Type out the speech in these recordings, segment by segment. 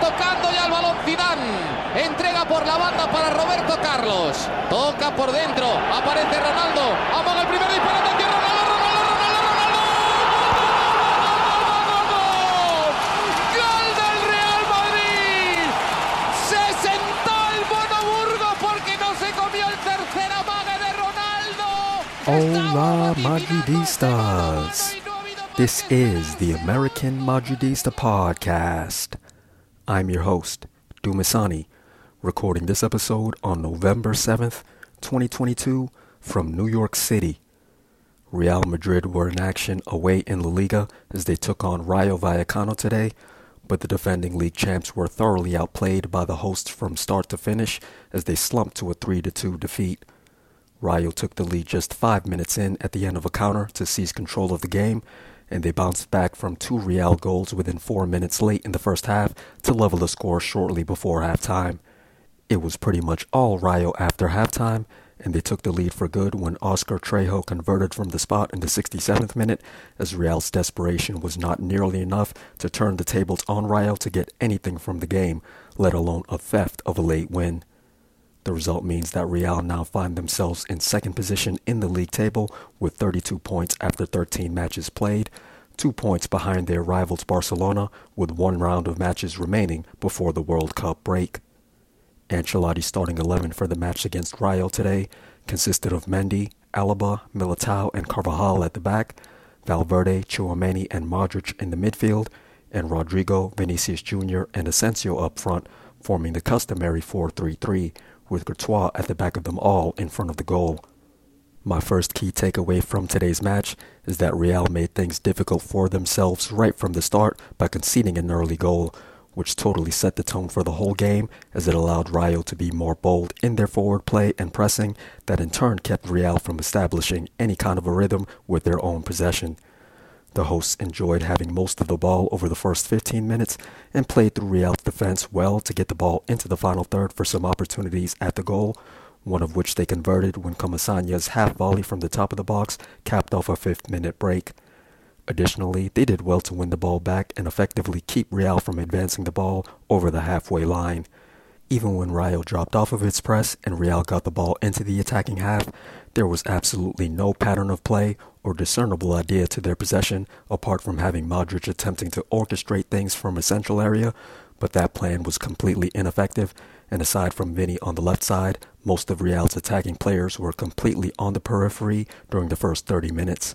tocando ya el balón Zidane. Entrega por la banda para Roberto Carlos. Toca por dentro. Aparece Ronaldo. Amaga el primer disparo. Atención, Ronaldo. Hola este Madridistas! This is the American Madridista Podcast. I'm your host, Dumisani, recording this episode on November 7th, 2022, from New York City. Real Madrid were in action away in La Liga as they took on Rayo Vallecano today, but the defending league champs were thoroughly outplayed by the hosts from start to finish as they slumped to a 3 2 defeat. Rayo took the lead just five minutes in at the end of a counter to seize control of the game, and they bounced back from two Real goals within four minutes late in the first half to level the score shortly before halftime. It was pretty much all Rayo after halftime, and they took the lead for good when Oscar Trejo converted from the spot in the 67th minute, as Real's desperation was not nearly enough to turn the tables on Rayo to get anything from the game, let alone a theft of a late win. The result means that Real now find themselves in second position in the league table with 32 points after 13 matches played, two points behind their rivals Barcelona with one round of matches remaining before the World Cup break. Ancelotti's starting 11 for the match against Rayo today consisted of Mendy, Alaba, Militao, and Carvajal at the back, Valverde, Tchouameni, and Modric in the midfield, and Rodrigo, Vinicius Jr., and Asensio up front, forming the customary 4-3-3, with Courtois at the back of them all in front of the goal. My first key takeaway from today's match is that Real made things difficult for themselves right from the start by conceding an early goal, which totally set the tone for the whole game as it allowed Rayo to be more bold in their forward play and pressing that in turn kept Real from establishing any kind of a rhythm with their own possession. The hosts enjoyed having most of the ball over the first 15 minutes and played through Real's defense well to get the ball into the final third for some opportunities at the goal, one of which they converted when Comesaña's half volley from the top of the box capped off a fifth minute break. Additionally, they did well to win the ball back and effectively keep Real from advancing the ball over the halfway line. Even when Rayo dropped off of its press and Real got the ball into the attacking half, there was absolutely no pattern of play or discernible idea to their possession apart from having Modric attempting to orchestrate things from a central area, but that plan was completely ineffective, and aside from Vinny on the left side, most of Real's attacking players were completely on the periphery during the first 30 minutes.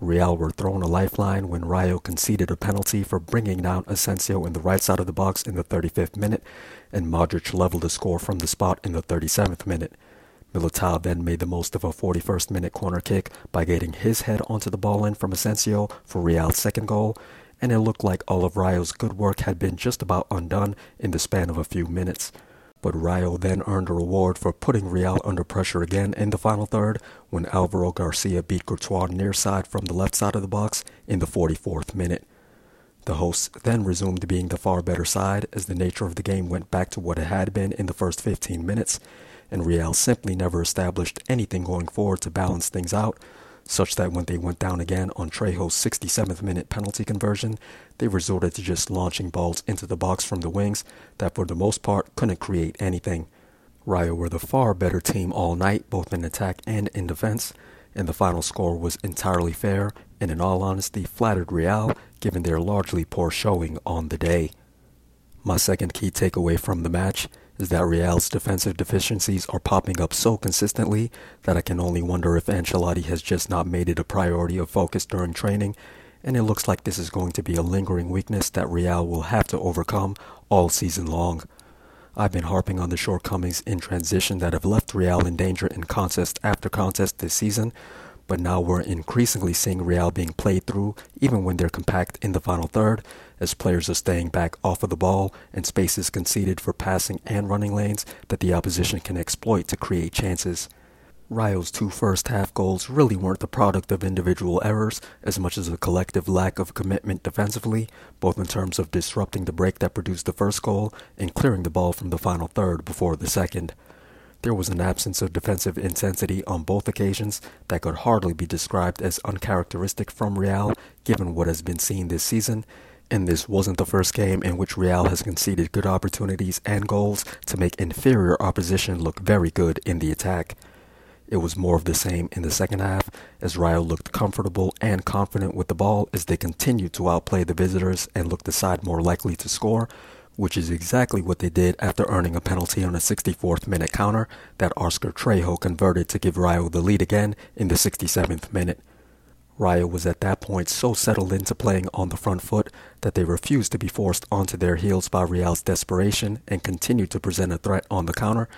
Real were thrown a lifeline when Rayo conceded a penalty for bringing down Asensio in the right side of the box in the 35th minute, and Modric leveled the score from the spot in the 37th minute. Militao then made the most of a 41st minute corner kick by getting his head onto the ball in from Asensio for Real's second goal, and it looked like all of Rayo's good work had been just about undone in the span of a few minutes. But Rayo then earned a reward for putting Real under pressure again in the final third when Alvaro Garcia beat Courtois near side from the left side of the box in the 44th minute. The hosts then resumed being the far better side as the nature of the game went back to what it had been in the first 15 minutes, and Real simply never established anything going forward to balance things out, such that when they went down again on Trejo's 67th minute penalty conversion, they resorted to just launching balls into the box from the wings that for the most part couldn't create anything. Rayo were the far better team all night, both in attack and in defense, and the final score was entirely fair and in all honesty flattered Real given their largely poor showing on the day. My second key takeaway from the match is that Real's defensive deficiencies are popping up so consistently that I can only wonder if Ancelotti has just not made it a priority of focus during training, and it looks like this is going to be a lingering weakness that Real will have to overcome all season long. I've been harping on the shortcomings in transition that have left Real in danger in contest after contest this season, but now we're increasingly seeing Real being played through even when they're compact in the final third, as players are staying back off of the ball and space is conceded for passing and running lanes that the opposition can exploit to create chances. Rayo's two first half goals really weren't the product of individual errors as much as a collective lack of commitment defensively, both in terms of disrupting the break that produced the first goal and clearing the ball from the final third before the second. There was an absence of defensive intensity on both occasions that could hardly be described as uncharacteristic from Real given what has been seen this season, and this wasn't the first game in which Real has conceded good opportunities and goals to make inferior opposition look very good in the attack. It was more of the same in the second half, as Rayo looked comfortable and confident with the ball as they continued to outplay the visitors and looked the side more likely to score, which is exactly what they did after earning a penalty on a 64th minute counter that Oscar Trejo converted to give Rayo the lead again in the 67th minute. Rayo was at that point so settled into playing on the front foot that they refused to be forced onto their heels by Real's desperation and continued to present a threat on the counter,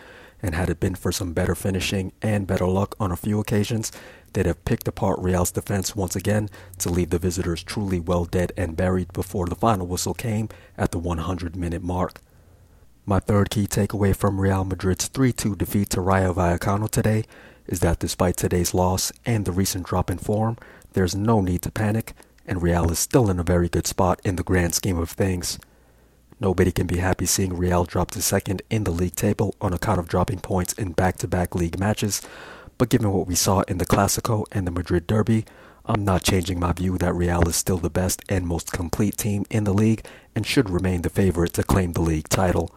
and had it been for some better finishing and better luck on a few occasions, they'd have picked apart Real's defense once again to leave the visitors truly well dead and buried before the final whistle came at the 100 minute mark. My third key takeaway from Real Madrid's 3 2 defeat to Rayo Vallecano today is that despite today's loss and the recent drop in form, there's no need to panic, and Real is still in a very good spot in the grand scheme of things. Nobody can be happy seeing Real drop to second in the league table on account of dropping points in back to back league matches, but given what we saw in the Clasico and the Madrid Derby, I'm not changing my view that Real is still the best and most complete team in the league and should remain the favorite to claim the league title.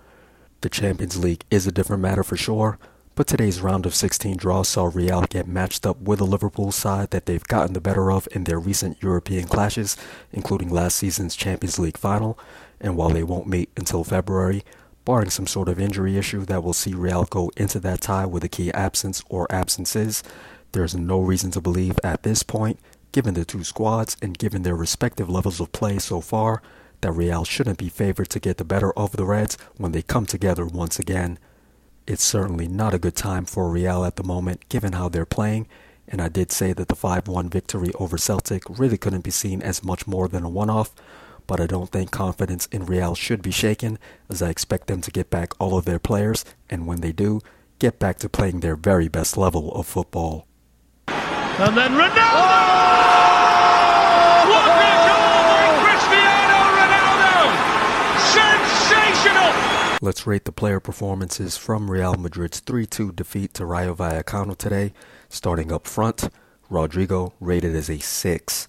The Champions League is a different matter for sure, but today's round of 16 draw saw Real get matched up with a Liverpool side that they've gotten the better of in their recent European clashes, including last season's Champions League final, and while they won't meet until February, barring some sort of injury issue that will see Real go into that tie with a key absence or absences, there's no reason to believe at this point, given the two squads and given their respective levels of play so far, that Real shouldn't be favored to get the better of the Reds when they come together once again. It's certainly not a good time for Real at the moment, given how they're playing, and I did say that the 5 1 victory over Celtic really couldn't be seen as much more than a one off, but I don't think confidence in Real should be shaken, as I expect them to get back all of their players, and when they do, get back to playing their very best level of football. And then Ronaldo! Oh! What a goal by Cristiano Ronaldo! Sensational! Let's rate the player performances from Real Madrid's 3 2 defeat to Rayo Vallecano today. Starting up front, Rodrigo rated as a 6.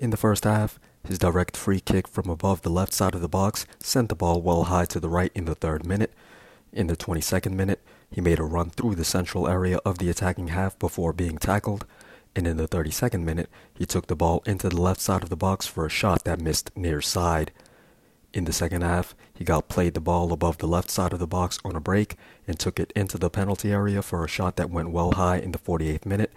In the first half, his direct free kick from above the left side of the box sent the ball well high to the right in the third minute. In the 22nd minute, he made a run through the central area of the attacking half before being tackled. And in the 32nd minute, he took the ball into the left side of the box for a shot that missed near side. In the second half, he got played the ball above the left side of the box on a break and took it into the penalty area for a shot that went well high in the 48th minute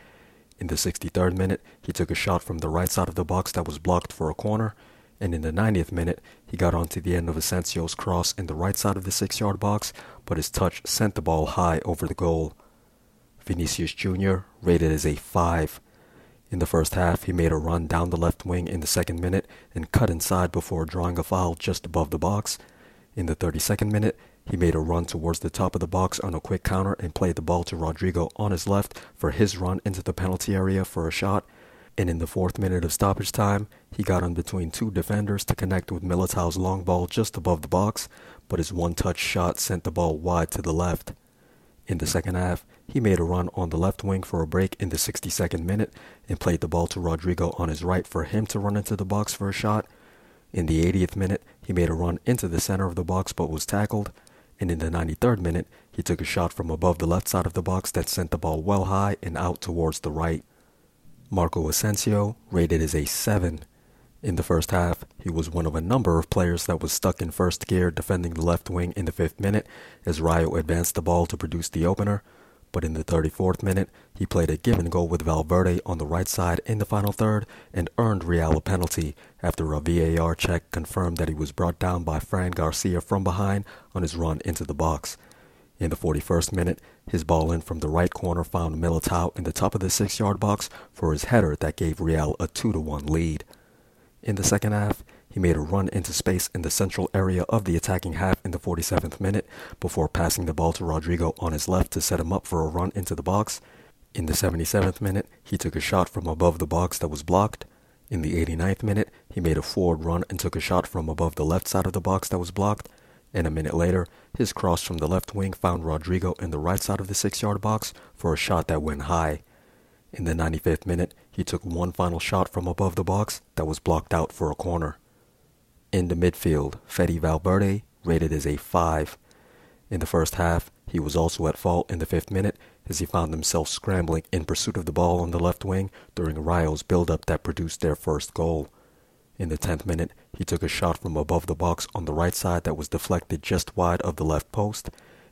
in the 63rd minute, he took a shot from the right side of the box that was blocked for a corner, and in the 90th minute, he got onto the end of Asensio's cross in the right side of the 6 yard box, but his touch sent the ball high over the goal. Vinicius Jr. rated as a 5. In the first half, he made a run down the left wing in the second minute and cut inside before drawing a foul just above the box. In the 32nd minute, he made a run towards the top of the box on a quick counter and played the ball to Rodrigo on his left for his run into the penalty area for a shot. And in the fourth minute of stoppage time, he got in between two defenders to connect with Militao's long ball just above the box, but his one touch shot sent the ball wide to the left. In the second half, he made a run on the left wing for a break in the 62nd minute and played the ball to Rodrigo on his right for him to run into the box for a shot. In the 80th minute, he made a run into the center of the box but was tackled and in the 93rd minute, he took a shot from above the left side of the box that sent the ball well high and out towards the right. Marco Asensio rated as a 7. In the first half, he was one of a number of players that was stuck in first gear defending the left wing in the 5th minute as Rayo advanced the ball to produce the opener, but in the 34th minute, he played a given goal with Valverde on the right side in the final third and earned Real a penalty after a VAR check confirmed that he was brought down by Fran Garcia from behind on his run into the box. In the 41st minute, his ball in from the right corner found Militao in the top of the 6-yard box for his header that gave Real a 2-1 lead. In the second half, he made a run into space in the central area of the attacking half in the 47th minute before passing the ball to Rodrigo on his left to set him up for a run into the box. In the 77th minute, he took a shot from above the box that was blocked. In the 89th minute, he made a forward run and took a shot from above the left side of the box that was blocked. And a minute later, his cross from the left wing found Rodrigo in the right side of the six yard box for a shot that went high. In the 95th minute, he took one final shot from above the box that was blocked out for a corner. In the midfield, Fede Valverde rated as a 5. In the first half, he was also at fault in the fifth minute as he found himself scrambling in pursuit of the ball on the left wing during Rayo's build-up that produced their first goal. In the 10th minute, he took a shot from above the box on the right side that was deflected just wide of the left post,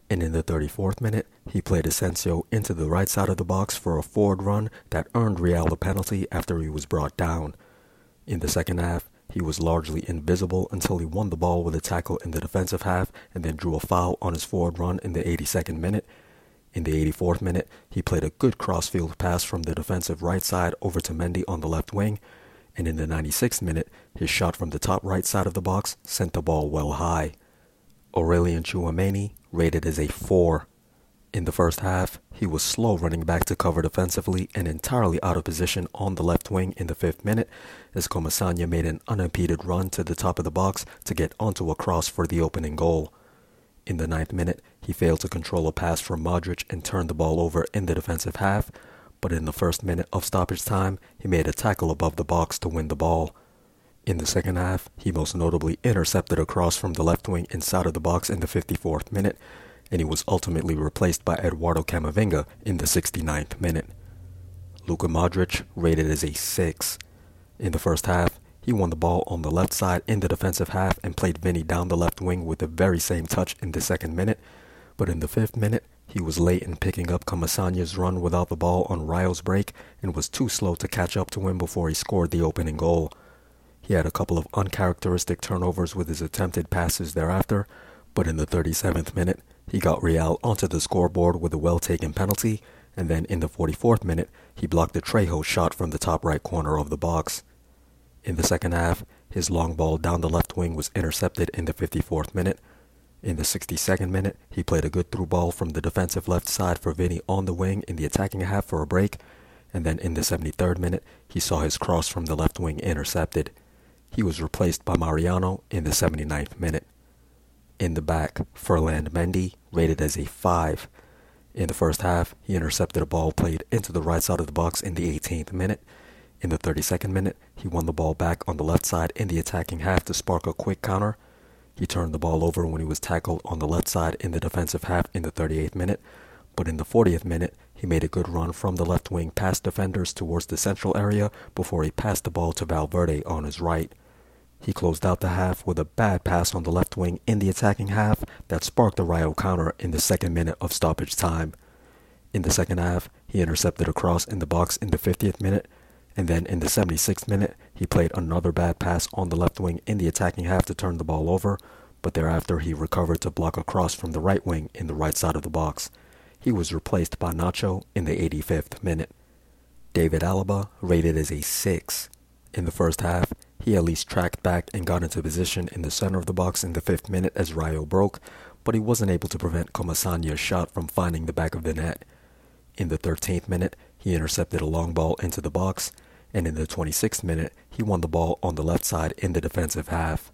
and in the 34th minute, he played Asensio into the right side of the box for a forward run that earned Real the penalty after he was brought down. In the second half, he was largely invisible until he won the ball with a tackle in the defensive half and then drew a foul on his forward run in the 82nd minute. In the 84th minute, he played a good crossfield pass from the defensive right side over to Mendy on the left wing, and in the 96th minute, his shot from the top right side of the box sent the ball well high. Aurelien Tchouameni rated as a 4. In the first half, he was slow running back to cover defensively and entirely out of position on the left wing in the fifth minute as Comesaña made an unimpeded run to the top of the box to get onto a cross for the opening goal. In the ninth minute, he failed to control a pass from Modric and turned the ball over in the defensive half, but in the first minute of stoppage time, he made a tackle above the box to win the ball. In the second half, he most notably intercepted a cross from the left wing inside of the box in the 54th minute, and he was ultimately replaced by Eduardo Camavinga in the 69th minute. Luka Modric rated as a 6. In the first half, he won the ball on the left side in the defensive half and played Vinny down the left wing with the very same touch in the second minute, but in the fifth minute, he was late in picking up Comesaña's run without the ball on Rayo's break and was too slow to catch up to him before he scored the opening goal. He had a couple of uncharacteristic turnovers with his attempted passes thereafter, but in the 37th minute, he got Real onto the scoreboard with a well taken penalty, and then in the 44th minute, he blocked the Trejo shot from the top right corner of the box. In the second half, his long ball down the left wing was intercepted in the 54th minute. In the 62nd minute, he played a good through ball from the defensive left side for Vinny on the wing in the attacking half for a break, and then in the 73rd minute, he saw his cross from the left wing intercepted. He was replaced by Mariano in the 79th minute. In the back, Ferland Mendy rated as a 5. In the first half, he intercepted a ball played into the right side of the box in the 18th minute. In the 32nd minute, he won the ball back on the left side in the attacking half to spark a quick counter. He turned the ball over when he was tackled on the left side in the defensive half in the 38th minute, but in the 40th minute, he made a good run from the left wing past defenders towards the central area before he passed the ball to Valverde on his right. He closed out the half with a bad pass on the left wing in the attacking half that sparked a Rayo counter in the second minute of stoppage time. In the second half, he intercepted a cross in the box in the 50th minute, and then in the 76th minute, he played another bad pass on the left wing in the attacking half to turn the ball over, but thereafter he recovered to block a cross from the right wing in the right side of the box. He was replaced by Nacho in the 85th minute. David Alaba rated as a 6. In the first half, he at least tracked back and got into position in the center of the box in the fifth minute as Rayo broke, but he wasn't able to prevent Comesaña's shot from finding the back of the net. In the 13th minute, he intercepted a long ball into the box, and in the 26th minute, he won the ball on the left side in the defensive half.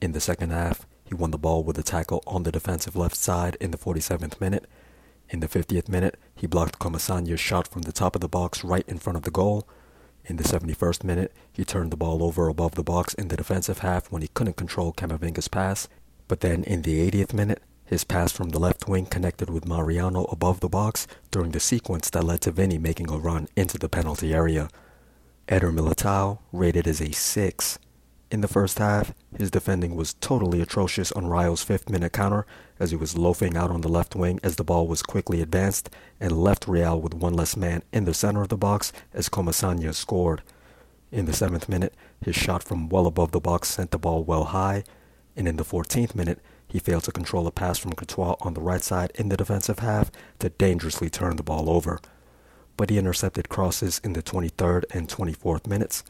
In the second half, he won the ball with a tackle on the defensive left side in the 47th minute. In the 50th minute, he blocked Comesaña's shot from the top of the box right in front of the goal, in the 71st minute, he turned the ball over above the box in the defensive half when he couldn't control Camavinga's pass. But then in the 80th minute, his pass from the left wing connected with Mariano above the box during the sequence that led to Vinny making a run into the penalty area. Eder Militao rated as a 6. In the first half, his defending was totally atrocious on Rayo's fifth minute counter as he was loafing out on the left wing as the ball was quickly advanced and left Real with one less man in the center of the box as Comesaña scored. In the seventh minute, his shot from well above the box sent the ball well high, and in the 14th minute, he failed to control a pass from Courtois on the right side in the defensive half to dangerously turn the ball over. But he intercepted crosses in the 23rd and 24th minutes.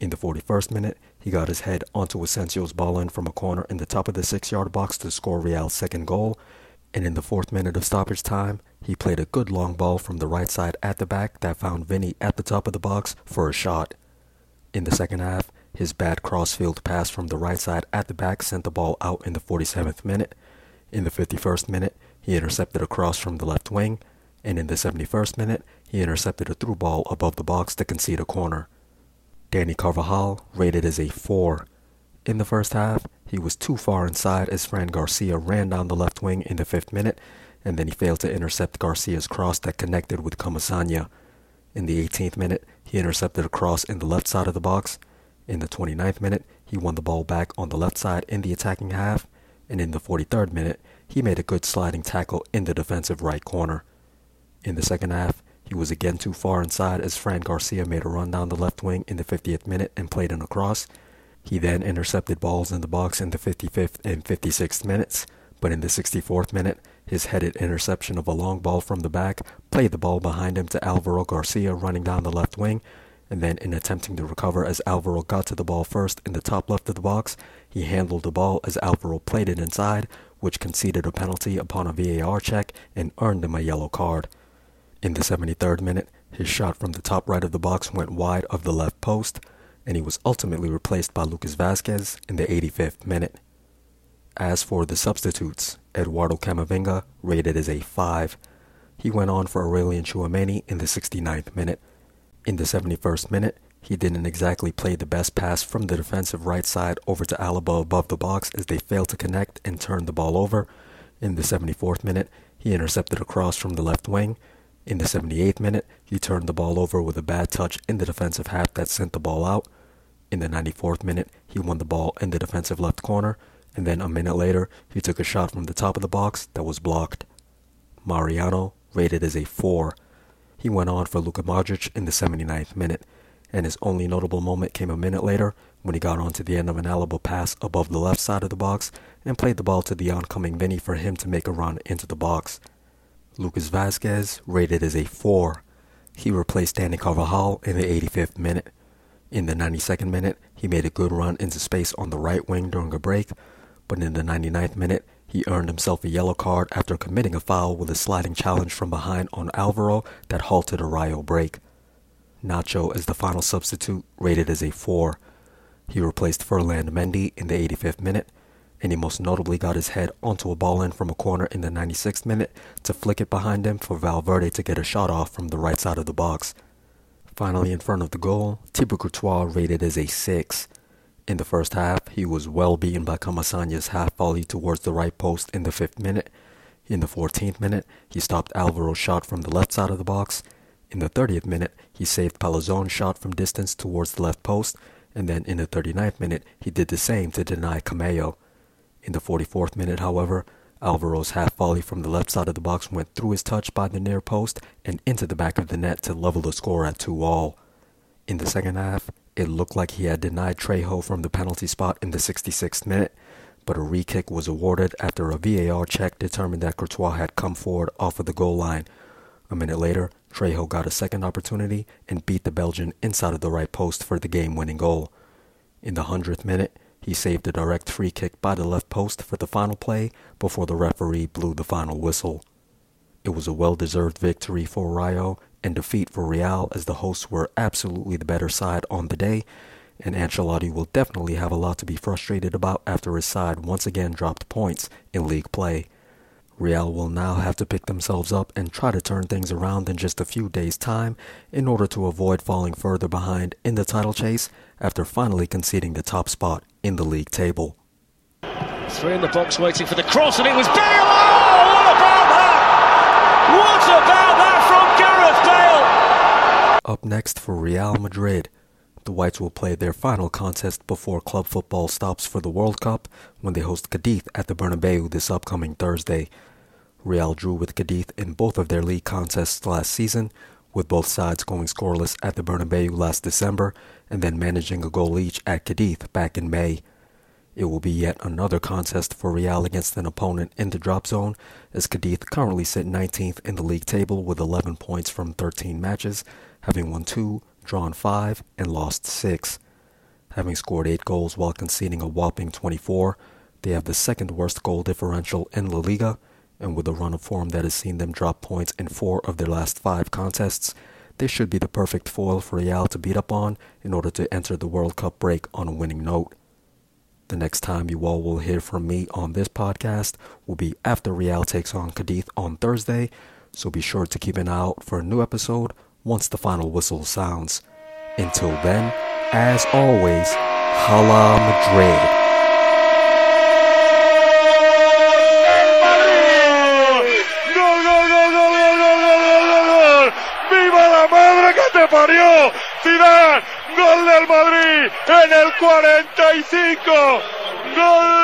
In the 41st minute, he got his head onto Asensio's ball in from a corner in the top of the six yard box to score Real's second goal. And in the fourth minute of stoppage time, he played a good long ball from the right side at the back that found Vinny at the top of the box for a shot. In the second half, his bad crossfield pass from the right side at the back sent the ball out in the 47th minute. In the 51st minute, he intercepted a cross from the left wing, and in the 71st minute, he intercepted a through ball above the box to concede a corner. Dani Carvajal rated as a 4. In the first half, he was too far inside as Fran Garcia ran down the left wing in the fifth minute, and then he failed to intercept Garcia's cross that connected with Comesaña. In the 18th minute, he intercepted a cross in the left side of the box. In the 29th minute, he won the ball back on the left side in the attacking half, and in the 43rd minute, he made a good sliding tackle in the defensive right corner. In the second half, he was again too far inside as Fran Garcia made a run down the left wing in the 50th minute and played in a cross. He then intercepted balls in the box in the 55th and 56th minutes, but in the 64th minute, his headed interception of a long ball from the back played the ball behind him to Alvaro Garcia running down the left wing, and then in attempting to recover as Alvaro got to the ball first in the top left of the box, he handled the ball as Alvaro played it inside, which conceded a penalty upon a VAR check and earned him a yellow card. In the 73rd minute, his shot from the top right of the box went wide of the left post, and he was ultimately replaced by Lucas Vázquez in the 85th minute. As for the substitutes, Eduardo Camavinga rated as a 5. He went on for Aurelien Tchouameni in the 69th minute. In the 71st minute, he didn't exactly play the best pass from the defensive right side over to Alaba above the box as they failed to connect and turned the ball over. In the 74th minute, he intercepted a cross from the left wing. In the 78th minute, he turned the ball over with a bad touch in the defensive half that sent the ball out. In the 94th minute, he won the ball in the defensive left corner, and then a minute later, he took a shot from the top of the box that was blocked. Mariano rated as a 4. He went on for Luka Modric in the 79th minute, and his only notable moment came a minute later when he got onto the end of an Alaba pass above the left side of the box and played the ball to the oncoming Vinny for him to make a run into the box. Lucas Vázquez, rated as a 4. He replaced Dani Carvajal in the 85th minute. In the 92nd minute, he made a good run into space on the right wing during a break, but in the 99th minute, he earned himself a yellow card after committing a foul with a sliding challenge from behind on Alvaro that halted a Rayo break. Nacho as the final substitute, rated as a 4. He replaced Ferland Mendy in the 85th minute, and he most notably got his head onto a ball in from a corner in the 96th minute to flick it behind him for Valverde to get a shot off from the right side of the box. Finally, in front of the goal, Thibaut Courtois rated as a 6. In the first half, he was well beaten by Comesaña's half volley towards the right post in the 5th minute. In the 14th minute, he stopped Alvaro's shot from the left side of the box. In the 30th minute, he saved Palazón's shot from distance towards the left post, and then in the 39th minute, he did the same to deny Camello. In the 44th minute, however, Alvaro's half volley from the left side of the box went through his touch by the near post and into the back of the net to level the score at 2 all. In the second half, it looked like he had denied Trejo from the penalty spot in the 66th minute, but a re kick was awarded after a VAR check determined that Courtois had come forward off of the goal line. A minute later, Trejo got a second opportunity and beat the Belgian inside of the right post for the game winning goal. In the 100th minute, he saved a direct free kick by the left post for the final play before the referee blew the final whistle. It was a well deserved victory for Rayo and defeat for Real as the hosts were absolutely the better side on the day, and Ancelotti will definitely have a lot to be frustrated about after his side once again dropped points in league play. Real will now have to pick themselves up and try to turn things around in just a few days' time in order to avoid falling further behind in the title chase after finally conceding the top spot in the league table. Three in the box waiting for the cross, and it was Bale! Oh, what about that? What about that from Gareth Bale? Up next for Real Madrid. The Whites will play their final contest before club football stops for the World Cup when they host Cadiz at the Bernabeu this upcoming Thursday. Real drew with Cadiz in both of their league contests last season, with both sides going scoreless at the Bernabeu last December and then managing a goal each at Cadiz back in May. It will be yet another contest for Real against an opponent in the drop zone, as Cadiz currently sit 19th in the league table with 11 points from 13 matches, having won 2, drawn 5, and lost 6. Having scored 8 goals while conceding a whopping 24, they have the second worst goal differential in La Liga, and with a run of form that has seen them drop points in 4 of their last 5 contests, they should be the perfect foil for Real to beat up on in order to enter the World Cup break on a winning note. The next time you all will hear from me on this podcast will be after Real takes on Cadiz on Thursday, so be sure to keep an eye out for a new episode once the final whistle sounds. Until then, as always, Hala Madrid. En el 45. Gol